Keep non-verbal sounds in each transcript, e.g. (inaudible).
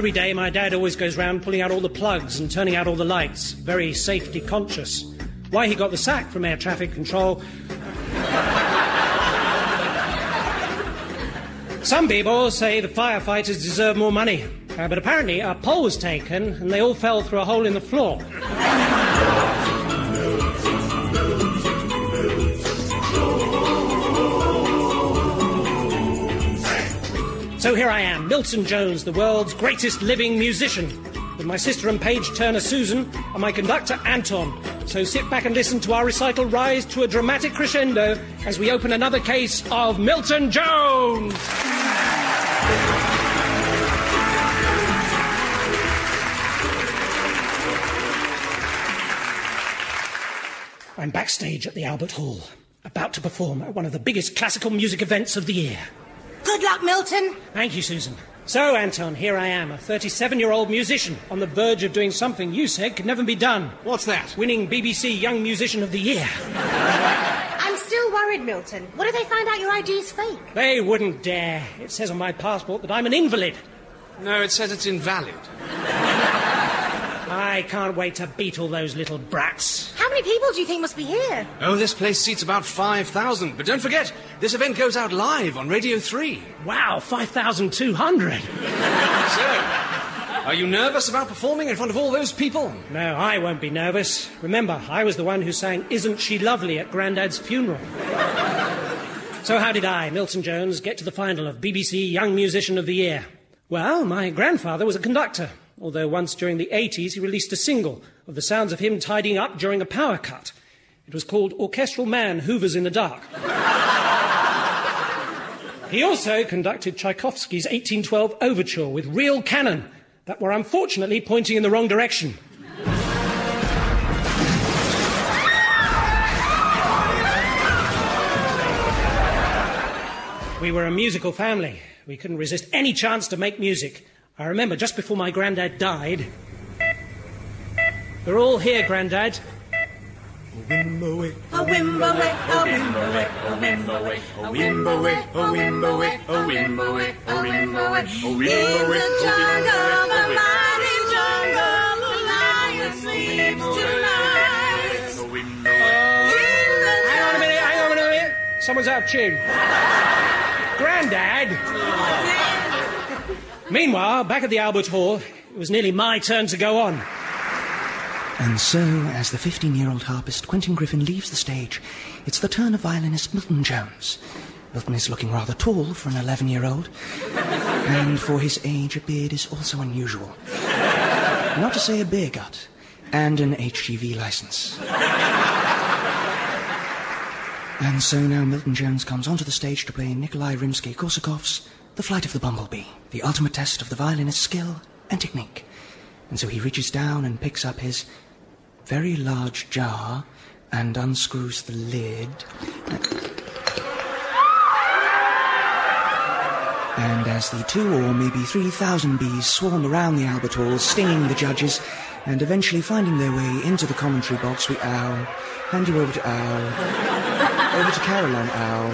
every day, my dad always goes round pulling out all the plugs and turning out all the lights, very safety conscious. Why he got the sack from air traffic control. Some people say the firefighters deserve more money, uh, but apparently a poll was taken and they all fell through a hole in the floor. So here I am, Milton Jones, the world's greatest living musician, with my sister and page turner Susan and my conductor Anton. So sit back and listen to our recital rise to a dramatic crescendo as we open another case of Milton Jones. I'm backstage at the Albert Hall, about to perform at one of the biggest classical music events of the year. Good luck, Milton. Thank you, Susan. So, Anton, here I am, a 37 year old musician, on the verge of doing something you said could never be done. What's that? Winning BBC Young Musician of the Year. (laughs) I'm still worried, Milton. What if they find out your ID's fake? They wouldn't dare. It says on my passport that I'm an invalid. No, it says it's invalid. I can't wait to beat all those little brats. How many people do you think must be here? Oh, this place seats about 5,000. But don't forget, this event goes out live on Radio 3. Wow, 5,200. So, (laughs) are you nervous about performing in front of all those people? No, I won't be nervous. Remember, I was the one who sang Isn't She Lovely at Grandad's funeral. so, how did I, Milton Jones, get to the final of BBC Young Musician of the Year? Well, my grandfather was a conductor, although once during the 80s he released a single of the sounds of him tidying up during a power cut. It was called Orchestral Man Hoovers in the Dark. he also conducted Tchaikovsky's 1812 overture with real cannon that were unfortunately pointing in the wrong direction. We were a musical family. We couldn't resist any chance to make music. I remember just before my granddad died. We're all here, granddad. A wimbowick, a wimbowick, a wimbowick, a wimbowick, a wimbowick, a wimbowick, a wimbowick. In the jungle, the mighty jungle, the lion sleeps tonight. Hang on a minute, hang on a minute. Someone's out of tune. (laughs) Granddad! Meanwhile, back at the Albert Hall, it was nearly my turn to go on. And so, as the 15 year old harpist Quentin Griffin leaves the stage, it's the turn of violinist Milton Jones. Milton is looking rather tall for an 11 year old, and for his age, a beard is also unusual. Not to say a beer gut, and an HGV license. And so now Milton Jones comes onto the stage to play Nikolai Rimsky Korsakov's The Flight of the Bumblebee, the ultimate test of the violinist's skill and technique. And so he reaches down and picks up his very large jar and unscrews the lid. And as the two or maybe three thousand bees swarm around the Hall, stinging the judges, and eventually finding their way into the commentary box, we owl, hand you over to Owl, over to Caroline Owl.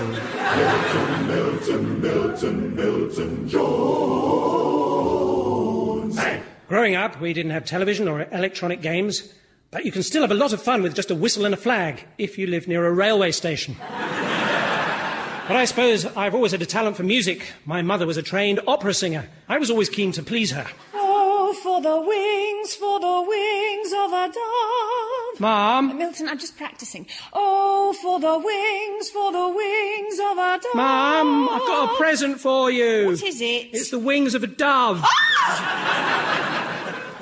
Growing up, we didn't have television or electronic games, but you can still have a lot of fun with just a whistle and a flag if you live near a railway station. (laughs) but I suppose I've always had a talent for music. My mother was a trained opera singer. I was always keen to please her. Oh, for the wings, for the wings of a dove. Mom, uh, Milton, I'm just practicing. Oh, for the wings, for the wings of a dove. Mom, I've got a present for you. What is it? It's the wings of a dove. Ah!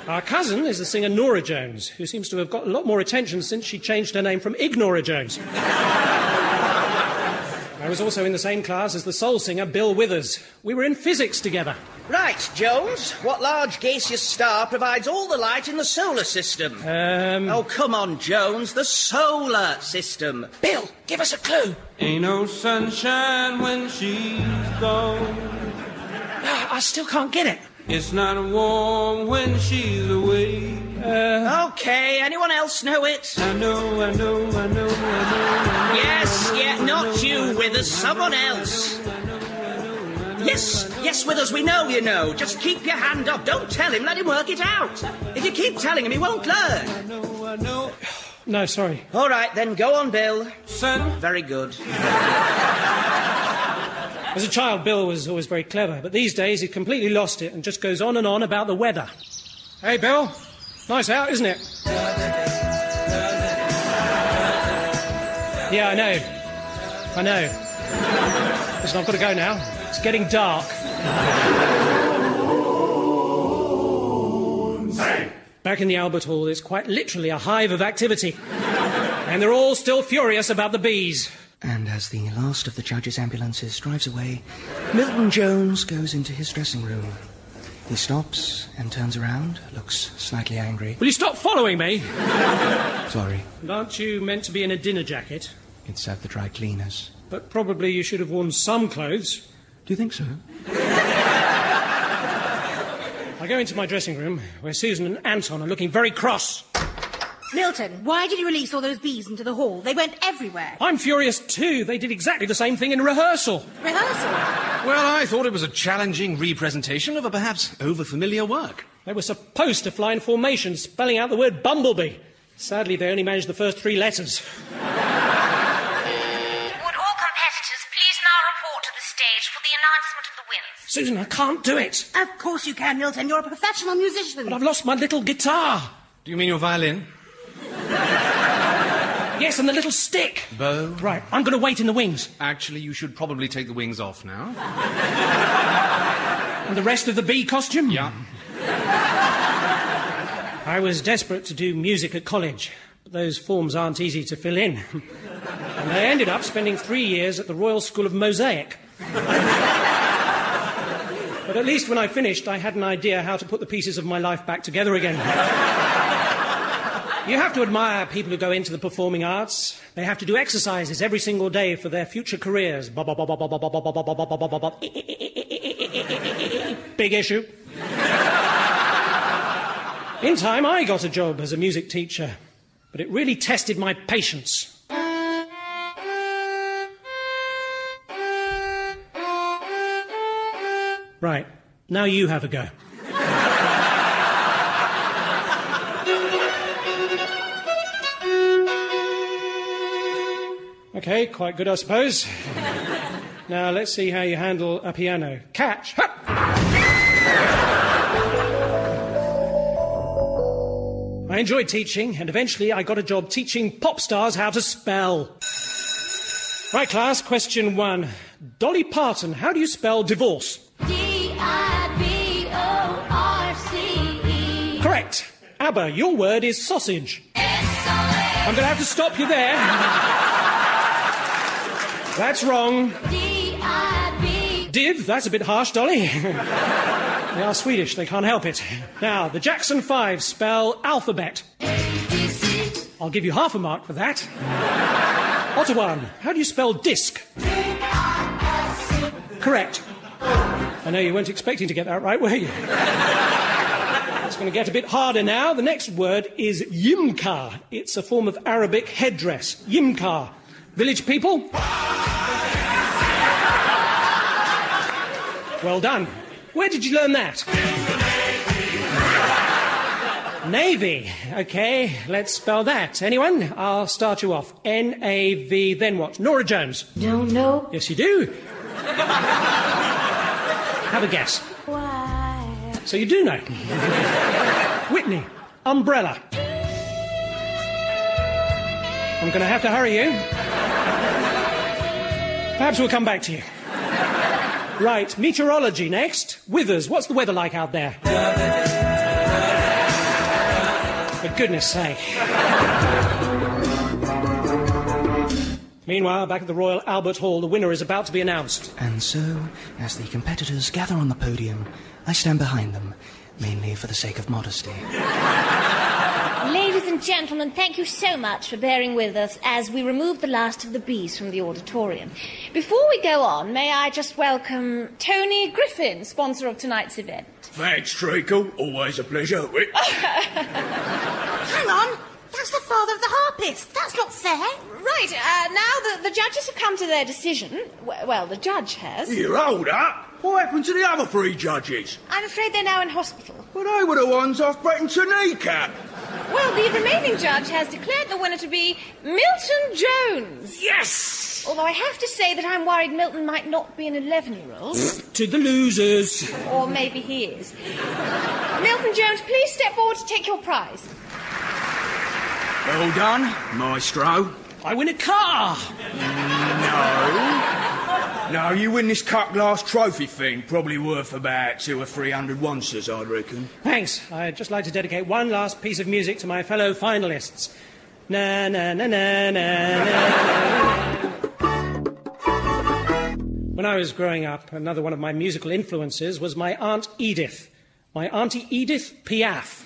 Our cousin is the singer Norah Jones, who seems to have got a lot more attention since she changed her name from Ignora Jones. I was also in the same class as the soul singer Bill Withers. We were in physics together. Right, Jones. What large gaseous star provides all the light in the solar system? Um, Oh, come on, Jones. The solar system. Bill, give us a clue. Ain't no sunshine when she's gone. Ah, I still can't get it. It's not warm when she's away. Okay, anyone else know it? I know, I know, I know, I know, I know. Yes, yeah, not you, Withers, someone else. Yes, yes, Withers, we know you know. Just keep your hand up. Don't tell him. Let him work it out. If you keep telling him, he won't learn. No, sorry. All right, then go on, Bill. Son, Very good. As a child, Bill was always very clever, but these days he completely lost it and just goes on and on about the weather. Hey, Bill, nice out, isn't it? Yeah, I know. I know. Listen, I've got to go now. It's getting dark. Back in the Albert Hall, it's quite literally a hive of activity. And they're all still furious about the bees. And as the last of the judge's ambulances drives away, Milton Jones goes into his dressing room. He stops and turns around, looks slightly angry. Will you stop following me? (laughs) Sorry, And aren't you meant to be in a dinner jacket? it's at the dry cleaners. But probably you should have worn some clothes. Do you think so? (laughs) I go into my dressing room where Susan and Anton are looking very cross. Milton, why did you release all those bees into the hall? They went everywhere. I'm furious too. They did exactly the same thing in rehearsal. Rehearsal. Well, I thought it was a challenging representation of a perhaps overfamiliar work. They were supposed to fly in formation, spelling out the word bumblebee. Sadly, they only managed the first three letters. Would all competitors please now report to the stage for the announcement of the wins? Susan, I can't do it. Of course you can, Milton. You're a professional musician. But I've lost my little guitar. Do you mean your violin? Yes, and the little stick. Bow? Right, I'm going to wait in the wings. Actually, you should probably take the wings off now. (laughs) And the rest of the bee costume? Yeah. I was desperate to do music at college, but those forms aren't easy to fill in. (laughs) and I ended up spending three years at the Royal School of Mosaic. (laughs) but at least when I finished, I had an idea how to put the pieces of my life back together again. You have to admire people who go into the performing arts. They have to do exercises every single day for their future careers. Big issue. In time, I got a job as a music teacher, but it really tested my patience. Right, now you have a go. Okay, quite good, I suppose. (laughs) Now let's see how you handle a piano. Catch! I enjoyed teaching, and eventually I got a job teaching pop stars how to spell. Right, class, question one. Dolly Parton, how do you spell divorce? D-I-V-O-R-C-E. Correct. ABBA, your word is sausage. I'm going to have to stop you there. (laughs) That's wrong. D-I-V. Div, that's a bit harsh, Dolly. (laughs) they are Swedish, they can't help it. Now, the Jackson Five spell alphabet. A-B-C. I'll give you half a mark for that. (laughs) Ottawan, how do you spell disc? D-I-S. Correct. I know you weren't expecting to get that right, were you? (laughs) It's going to get a bit harder now. The next word is yimka. It's a form of Arabic headdress. Yimka. Village people? Well done. Where did you learn that? Navy. Okay, let's spell that. Anyone? I'll start you off. N A V, then what? Norah Jones. No, no. Yes, you do. Have a guess. why. So you do know. Whitney, umbrella. I'm going to have to hurry you. Perhaps we'll come back to you. Right, meteorology next. Withers, what's the weather like out there? For goodness sake. Meanwhile, back at the Royal Albert Hall, the winner is about to be announced. And so, as the competitors gather on the podium, I stand behind them, mainly for the sake of modesty. Ladies and gentlemen, thank you so much for bearing with us as we remove the last of the bees from the auditorium. Before we go on, may I just welcome Tony Griffin, sponsor of tonight's event. Thanks, Treacle. Always a pleasure. (laughs) Hang on. That's the father of the harpist. That's not fair. Right, uh, now the, the judges have come to their decision. W- well, the judge has. Here, hold up. What happened to the other three judges? I'm afraid they're now in hospital. Well, they were the ones I threatened to kneecap. Well, the remaining judge has declared the winner to be Milton Jones. Yes! Although I have to say that I'm worried Milton might not be an 11 year old. To the losers. or maybe he is. Milton Jones, please step forward to take your prize. Well done, maestro. I win a car. No. No, you win this cut glass trophy thing, probably worth about two or three hundred onces, I'd reckon. Thanks. I'd just like to dedicate one last piece of music to my fellow finalists. Na na na na na na. When I was growing up, another one of my musical influences was my Aunt Edith. My Auntie Edith Piaf.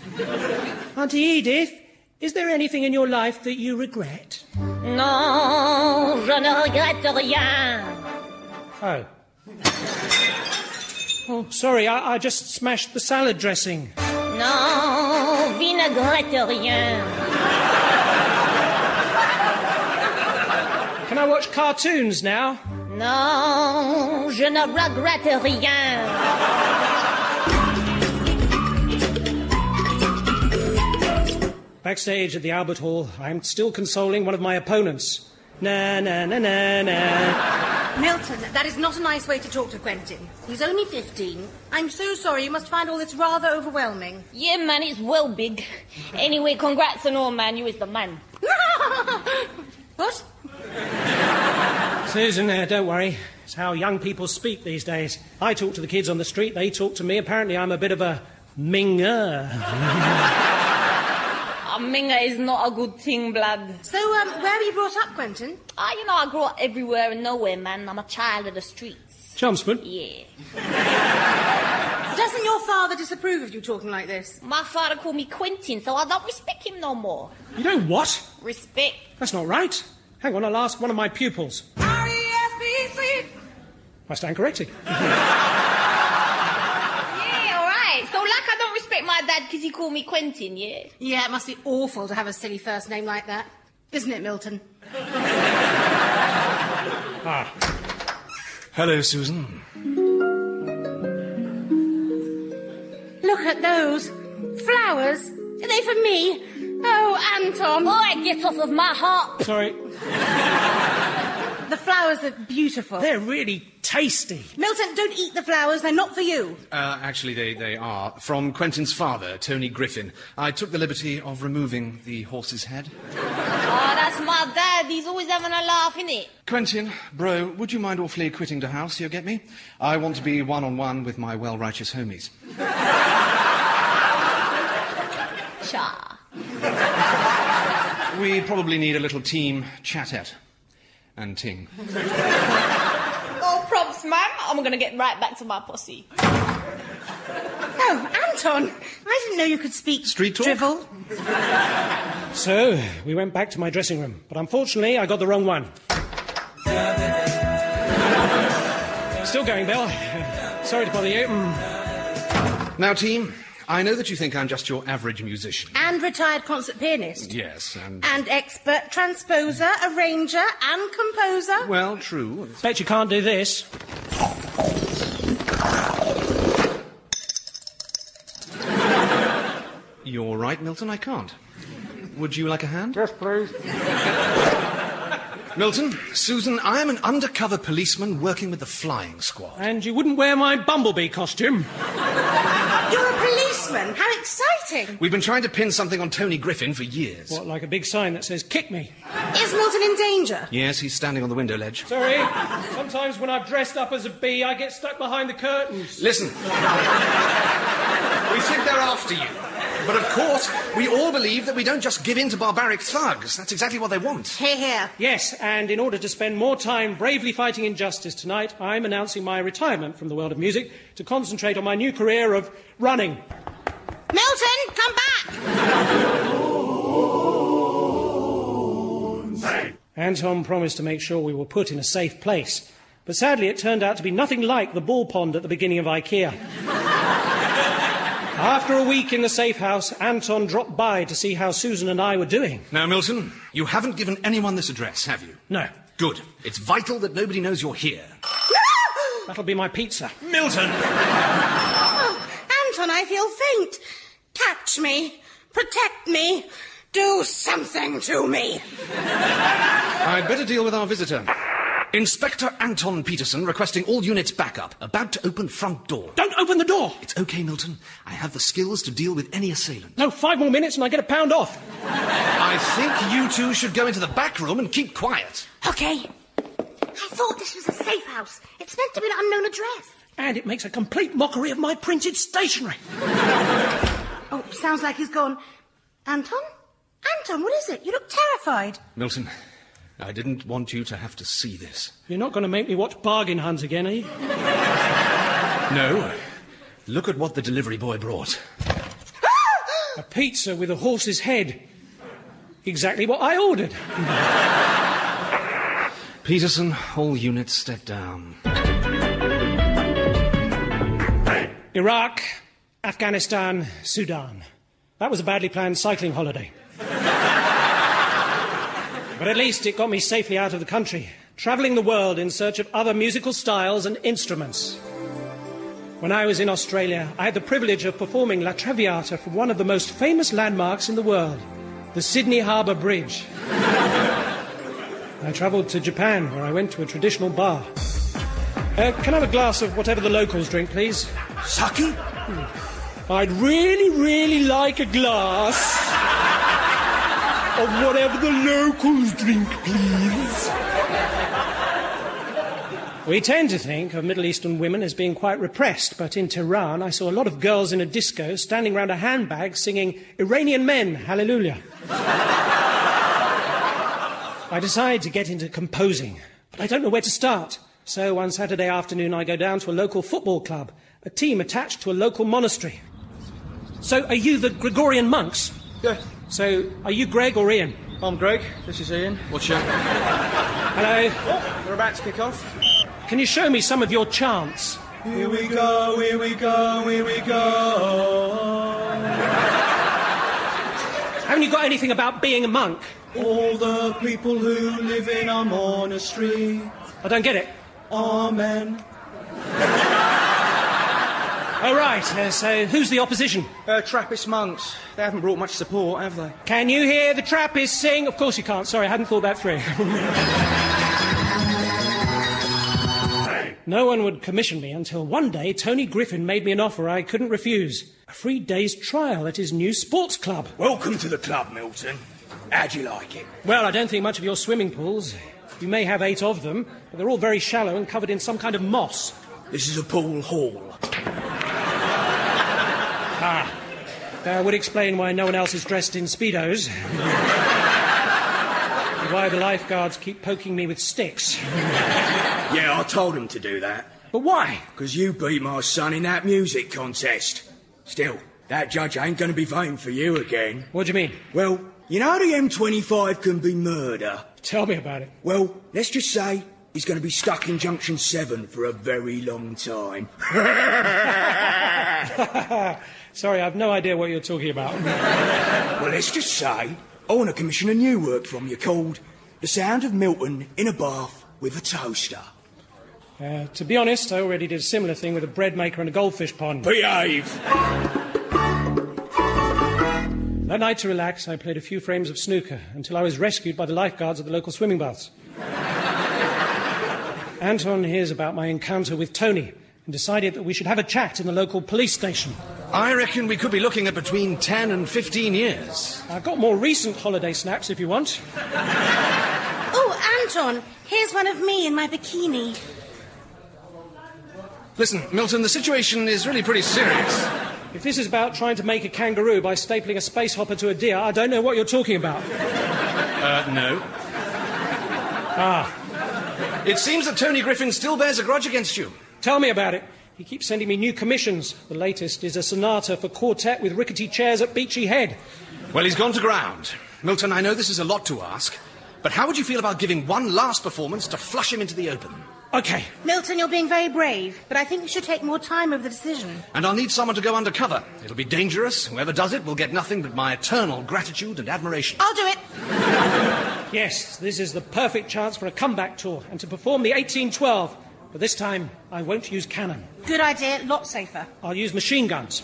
Auntie Edith, is there anything in your life that you regret? Non, je ne regrette rien. Oh. Oh, sorry, I, I just smashed the salad dressing. Non, vinaigrette rien. Can I watch cartoons now? Non, je ne regrette rien. Backstage at the Albert Hall, I'm still consoling one of my opponents. Na na na na na. Milton, that is not a nice way to talk to Quentin. He's only 15. I'm so sorry. You must find all this rather overwhelming. Yeah, man, it's well big. Anyway, congrats and all, man. You is the man. (laughs) what? Susan, uh, don't worry. It's how young people speak these days. I talk to the kids on the street, they talk to me. Apparently, I'm a bit of a minger. (laughs) A minga is not a good thing, blood. So, um, where were you brought up, Quentin? Ah, you know, I grew up everywhere and nowhere, man. I'm a child of the streets. Chelmsford? Yeah. Doesn't your father disapprove of you talking like this? My father called me Quentin, so I don't respect him no more. You don't what? Respect. That's not right. Hang on, I'll ask one of my pupils. R-E-S-P-C. I stand corrected. (laughs) Yeah, all right. So, like, I don't respect because you call me Quentin, yeah? Yeah, it must be awful to have a silly first name like that. Isn't it, Milton? (laughs) Ah. Hello, Susan. Look at those. Flowers. Are they for me? Oh, Anton. Boy, get off of my heart. Sorry. The flowers are beautiful. They're really tasty. Milton, don't eat the flowers. They're not for you. Uh, actually, they, they are. From Quentin's father, Tony Griffin. I took the liberty of removing the horse's head. Oh, that's my dad. He's always having a laugh, innit? Quentin, bro, would you mind awfully quitting the house, you get me? I want to be one on one with my well righteous homies. Cha. We probably need a little team chat-at and ting. Oh, props, man. I'm going to get right back to my posse. Oh, Anton. I didn't know you could speak Street talk? drivel. So, we went back to my dressing room, but unfortunately, I got the wrong one. Still going, Bill. (laughs) Sorry to bother you. Mm. Now, team, I know that you think I'm just your average musician. And retired concert pianist. Yes, and... Uh, and expert transposer, arranger, and composer. Well, true. Bet you can't do this. You're right, Milton, I can't. Would you like a hand? Yes, please. Milton, Susan, I am an undercover policeman working with the flying squad. And you wouldn't wear my bumblebee costume. You're a policeman. How exciting. We've been trying to pin something on Tony Griffin for years. What, like a big sign that says, kick me? Is Milton in danger? Yes, he's standing on the window ledge. Sorry. Sometimes when I've dressed up as a bee, I get stuck behind the curtains. Listen. we think they're after you. But of course, we all believe that we don't just give in to barbaric thugs. That's exactly what they want. Here, here. Yes, and in order to spend more time bravely fighting injustice tonight, I'm announcing my retirement from the world of music to concentrate on my new career of running. Milton, come back! Anton promised to make sure we were put in a safe place. But sadly, it turned out to be nothing like the ball pond at the beginning of IKEA. After a week in the safe house, Anton dropped by to see how Susan and I were doing. Now, Milton, you haven't given anyone this address, have you? No. Good. It's vital that nobody knows you're here. That'll be my pizza. Milton! Oh, Anton, I feel faint. Catch me. Protect me. Do something to me. (laughs) I'd better deal with our visitor. Inspector Anton Peterson requesting all units backup. About to open front door. Don't open the door! It's okay, Milton. I have the skills to deal with any assailant. No, five more minutes and I get a pound off. I think you two should go into the back room and keep quiet. Okay. I thought this was a safe house. It's meant to be an unknown address. And it makes a complete mockery of my printed stationery. (laughs) Oh, sounds like he's gone. Anton? Anton, what is it? You look terrified. Milton, I didn't want you to have to see this. You're not going to make me watch Bargain Hunt again, are you? No. Uh, look at what the delivery boy brought. A pizza with a horse's head. Exactly what I ordered. Peterson, all units step down. Iraq, Afghanistan, Sudan. That was a badly planned cycling holiday. but at least it got me safely out of the country, travelling the world in search of other musical styles and instruments. When I was in Australia, I had the privilege of performing La Traviata from one of the most famous landmarks in the world, the Sydney Harbour Bridge. I travelled to Japan, where I went to a traditional bar. Uh, can I have a glass of whatever the locals drink, please? Sake? Hmm. I'd really, really like a glass of whatever the locals drink, please. We tend to think of Middle Eastern women as being quite repressed, but in Tehran I saw a lot of girls in a disco standing round a handbag singing Iranian men, hallelujah. I decided to get into composing, but I don't know where to start. So one Saturday afternoon I go down to a local football club, a team attached to a local monastery. So are you the Gregorian monks? Yeah. So are you Greg or Ian? I'm Greg. This is Ian. What's your... Hello? Oh, we're about to kick off. Can you show me some of your chants? Here we go, here we go, here we go. Haven't you got anything about being a monk? All the people who live in our monastery. I don't get it. Amen. Oh, right. Uh, so who's the opposition? Uh, Trappist monks. They haven't brought much support, have they? Can you hear the Trappists sing? Of course you can't. Sorry, I hadn't thought that through. no one would commission me until one day Tony Griffin made me an offer I couldn't refuse. A free day's trial at his new sports club. Welcome to the club, Milton. How'd you like it? Well, I don't think much of your swimming pools. You may have eight of them, but they're all very shallow and covered in some kind of moss. This is a pool hall. That would explain why no one else is dressed in Speedos. and why the lifeguards keep poking me with sticks. Yeah, I told him to do that. But why? Because you beat my son in that music contest. Still, that judge ain't going to be voting for you again. What do you mean? Well, you know the M25 can be murder. Tell me about it. Well, let's just say he's going to be stuck in Junction 7 for a very long time. (laughs) (laughs) Sorry, I've no idea what you're talking about. (laughs) well, let's just say I want to commission a new work from you called The Sound of Milton in a Bath with a Toaster. Uh, to be honest, I already did a similar thing with a bread maker and a goldfish pond. Behave! That night, to relax, I played a few frames of snooker until I was rescued by the lifeguards at the local swimming baths. (laughs) Anton hears about my encounter with Tony and decided that we should have a chat in the local police station. I reckon we could be looking at between 10 and 15 years. I've got more recent holiday snaps if you want. Oh, Anton, here's one of me in my bikini. Listen, Milton, the situation is really pretty serious. If this is about trying to make a kangaroo by stapling a space hopper to a deer, I don't know what you're talking about. Uh, no. Ah, It seems that Tony Griffin still bears a grudge against you. tell me about it. He keeps sending me new commissions. The latest is a sonata for quartet with rickety chairs at Beachy Head. Well, he's gone to ground. Milton, I know this is a lot to ask, but how would you feel about giving one last performance to flush him into the open? Okay. Milton, you're being very brave, but I think you should take more time over the decision. And I'll need someone to go undercover. It'll be dangerous. Whoever does it will get nothing but my eternal gratitude and admiration. I'll do it. Yes, this is the perfect chance for a comeback tour and to perform the 1812 But this time, I won't use cannon. Good idea, lot safer. I'll use machine guns.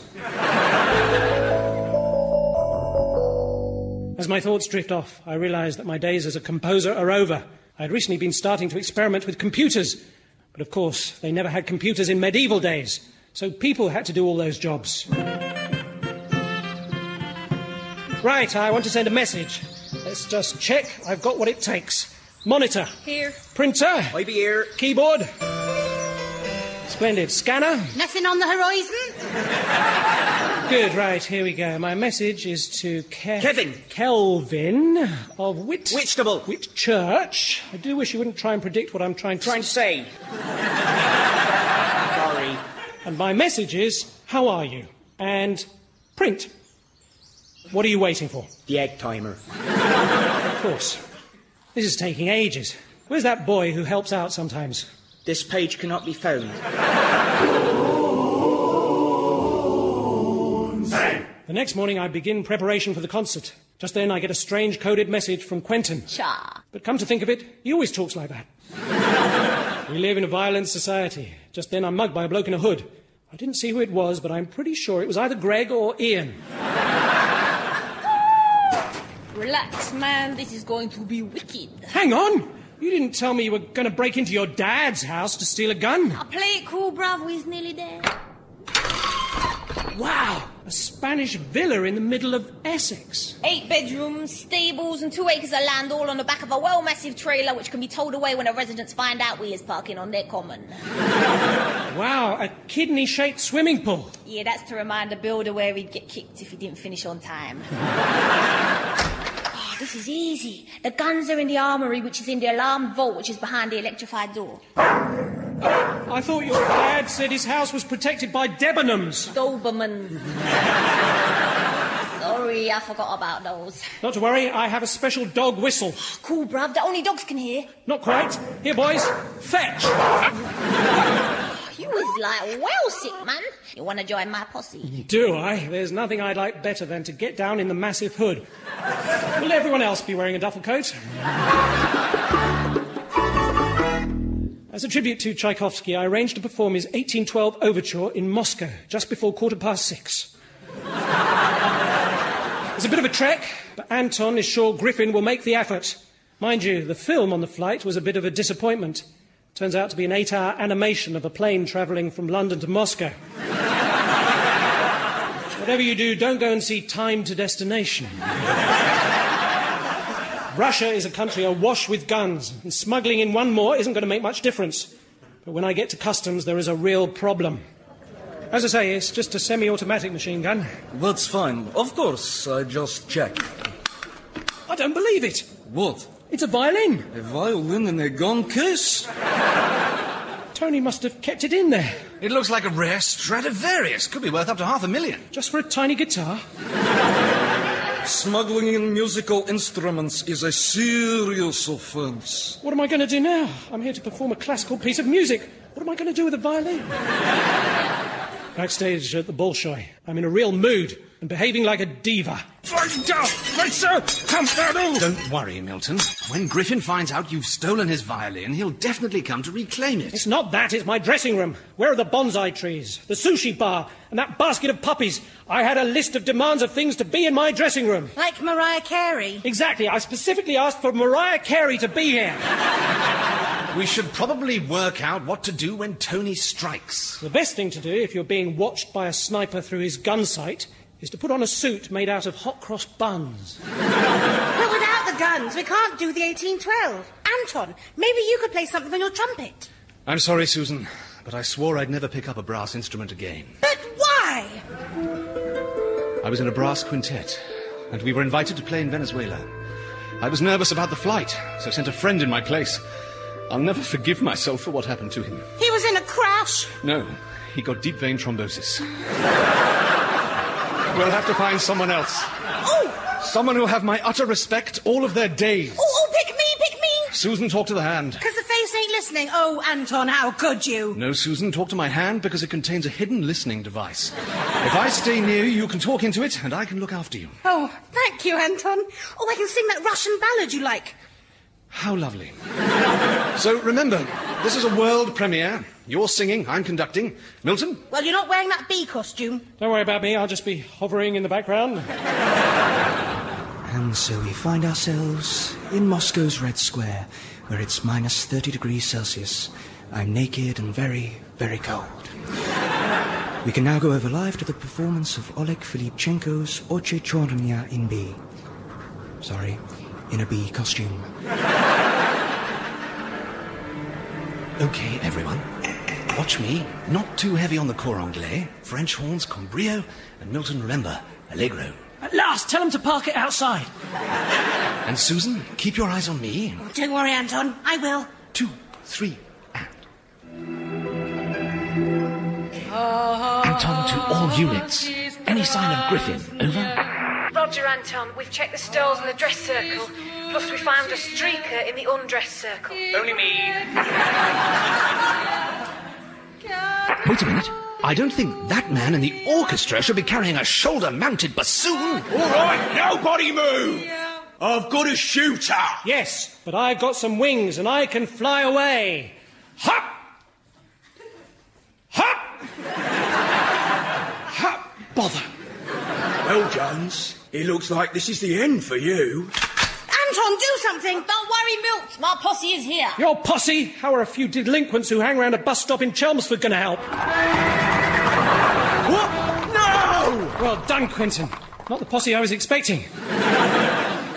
As my thoughts drift off, I realize that my days as a composer are over. I had recently been starting to experiment with computers. But of course, they never had computers in medieval days, so people had to do all those jobs. Right, I want to send a message. Let's just check I've got what it takes. Monitor. Here. Printer. I be here. Keyboard. Splendid. Scanner. Nothing on the horizon? Good, right, here we go. My message is to Ke- Kevin. Kelvin of Whit... Whitstable. Whitchurch. I do wish you wouldn't try and predict what I'm trying to... Trying to say. (laughs) Sorry. And my message is, how are you? And print. What are you waiting for? The egg timer. Of course. This is taking ages. Where's that boy who helps out sometimes? This page cannot be found. The next morning, I begin preparation for the concert. Just then, I get a strange coded message from Quentin. Cha. But come to think of it, he always talks like that. (laughs) we live in a violent society. Just then, I'm mugged by a bloke in a hood. I didn't see who it was, but I'm pretty sure it was either Greg or Ian. Relax, man. This is going to be wicked. Hang on! You didn't tell me you were going to break into your dad's house to steal a gun. I'll play it cool, bruv. He's nearly there. Wow! A Spanish villa in the middle of Essex. Eight bedrooms, stables, and two acres of land all on the back of a well massive trailer which can be towed away when the residents find out we is parking on their common. (laughs) Wow, a kidney shaped swimming pool. Yeah, that's to remind the builder where he'd get kicked if he didn't finish on time. (laughs) oh, this is easy. The guns are in the armory, which is in the alarm vault, which is behind the electrified door. I thought your dad said his house was protected by Debenhams. Dobermans. (laughs) Sorry, I forgot about those. Not to worry, I have a special dog whistle. Cool, bruv. that only dogs can hear. Not quite. Here, boys, fetch. You was like well sick, man. You want to join my posse? Do I? There's nothing I'd like better than to get down in the massive hood. Will everyone else be wearing a duffel coat? As a tribute to Tchaikovsky, I arranged to perform his 1812 overture in Moscow just before quarter past six. It's a bit of a trek, but Anton is sure Griffin will make the effort. Mind you, the film on the flight was a bit of a disappointment. Turns out to be an eight hour animation of a plane travelling from London to Moscow. (laughs) Whatever you do, don't go and see Time to Destination. Russia is a country awash with guns, and smuggling in one more isn't going to make much difference. But when I get to customs, there is a real problem. As I say, it's just a semi automatic machine gun. That's fine. Of course, I just checked. I don't believe it. What? It's a violin. A violin in a gone case? Tony must have kept it in there. It looks like a rare Stradivarius. Could be worth up to half a million. Just for a tiny guitar? Smuggling in musical instruments is a serious offense. What am I going to do now? I'm here to perform a classical piece of music. What am I going to do with a violin? (laughs) Backstage at the Bolshoi, I'm in a real mood and behaving like a diva. Right, sir! Come down! Don't worry, Milton. When Griffin finds out you've stolen his violin, he'll definitely come to reclaim it. It's not that, it's my dressing room. Where are the bonsai trees, the sushi bar, and that basket of puppies? I had a list of demands of things to be in my dressing room. Like Mariah Carey. Exactly. I specifically asked for Mariah Carey to be here. We should probably work out what to do when Tony strikes. The best thing to do if you're being watched by a sniper through his gun sight is to put on a suit made out of hot cross buns. But without the guns, we can't do the 1812. Anton, maybe you could play something on your trumpet. I'm sorry, Susan, but I swore I'd never pick up a brass instrument again. But why? I was in a brass quintet, and we were invited to play in Venezuela. I was nervous about the flight, so sent a friend in my place. I'll never forgive myself for what happened to him. He was in a crash. No, he got deep vein thrombosis. We'll have to find someone else. Oh, Someone who'll have my utter respect all of their days. oh, oh, pick me, pick me. Susan, talk to the hand. Because the face ain't listening. Oh, Anton, how could you? No, Susan, talk to my hand because it contains a hidden listening device. If I stay near you, you can talk into it, and I can look after you. Oh, thank you, Anton. Oh, I can sing that Russian ballad you like. How lovely. So remember, This is a world premiere. You're singing, I'm conducting. Milton? Well, you're not wearing that bee costume. Don't worry about me, I'll just be hovering in the background. And so we find ourselves in Moscow's Red Square, where it's minus 30 degrees Celsius. I'm naked and very, very cold. We can now go over live to the performance of Oleg Filipchenko's Oche Chornya in B. Sorry, in a bee costume. Okay, everyone. Watch me. Not too heavy on the cor anglais. French horns, con brio, and Milton, remember, allegro. At last, tell them to park it outside. And Susan, keep your eyes on me. Don't worry, Anton. I will. Two, three. Anton to all units. Any sign of Griffin? Over. Roger, Anton. We've checked the stalls and the dress circle. Plus, we found a streaker in the undress circle. Only me. Wait a minute. I don't think that man in the orchestra should be carrying a shoulder mounted bassoon. All right, nobody move! I've got a shooter! Yes, but I've got some wings and I can fly away. Hop! Hop! Hop! Bother! Well, Jones, it looks like this is the end for you. Anton, do something! Don't worry, Milt. My posse is here. Your posse? How are a few delinquents who hang around a bus stop in Chelmsford going to help? What? No! Well done, Quentin. Not the posse I was expecting.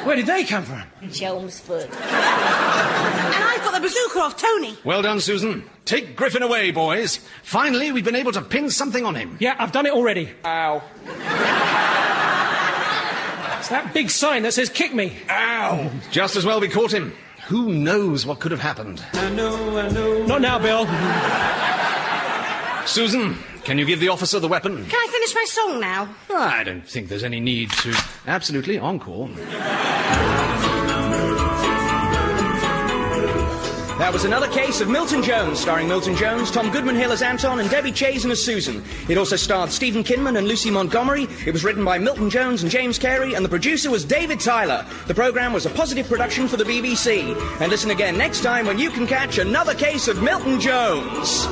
Where did they come from? Chelmsford. And I've got the bazooka off Tony. Well done, Susan. Take Griffin away, boys. Finally, we've been able to pin something on him. Yeah, I've done it already. Ow. It's that big sign that says kick me. Ow! Just as well we caught him. Who knows what could have happened? I know, I know. Not now, Bill. (laughs) Susan, can you give the officer the weapon? Can I finish my song now? I don't think there's any need to. Absolutely, encore. That was another case of Milton Jones, starring Milton Jones, Tom Goodman Hill as Anton, and Debbie Chazen as Susan. It also starred Stephen Kinman and Lucy Montgomery. It was written by Milton Jones and James Cary, and the producer was David Tyler. The program was a Pozzitive production for the BBC. And listen again next time when you can catch another case of Milton Jones.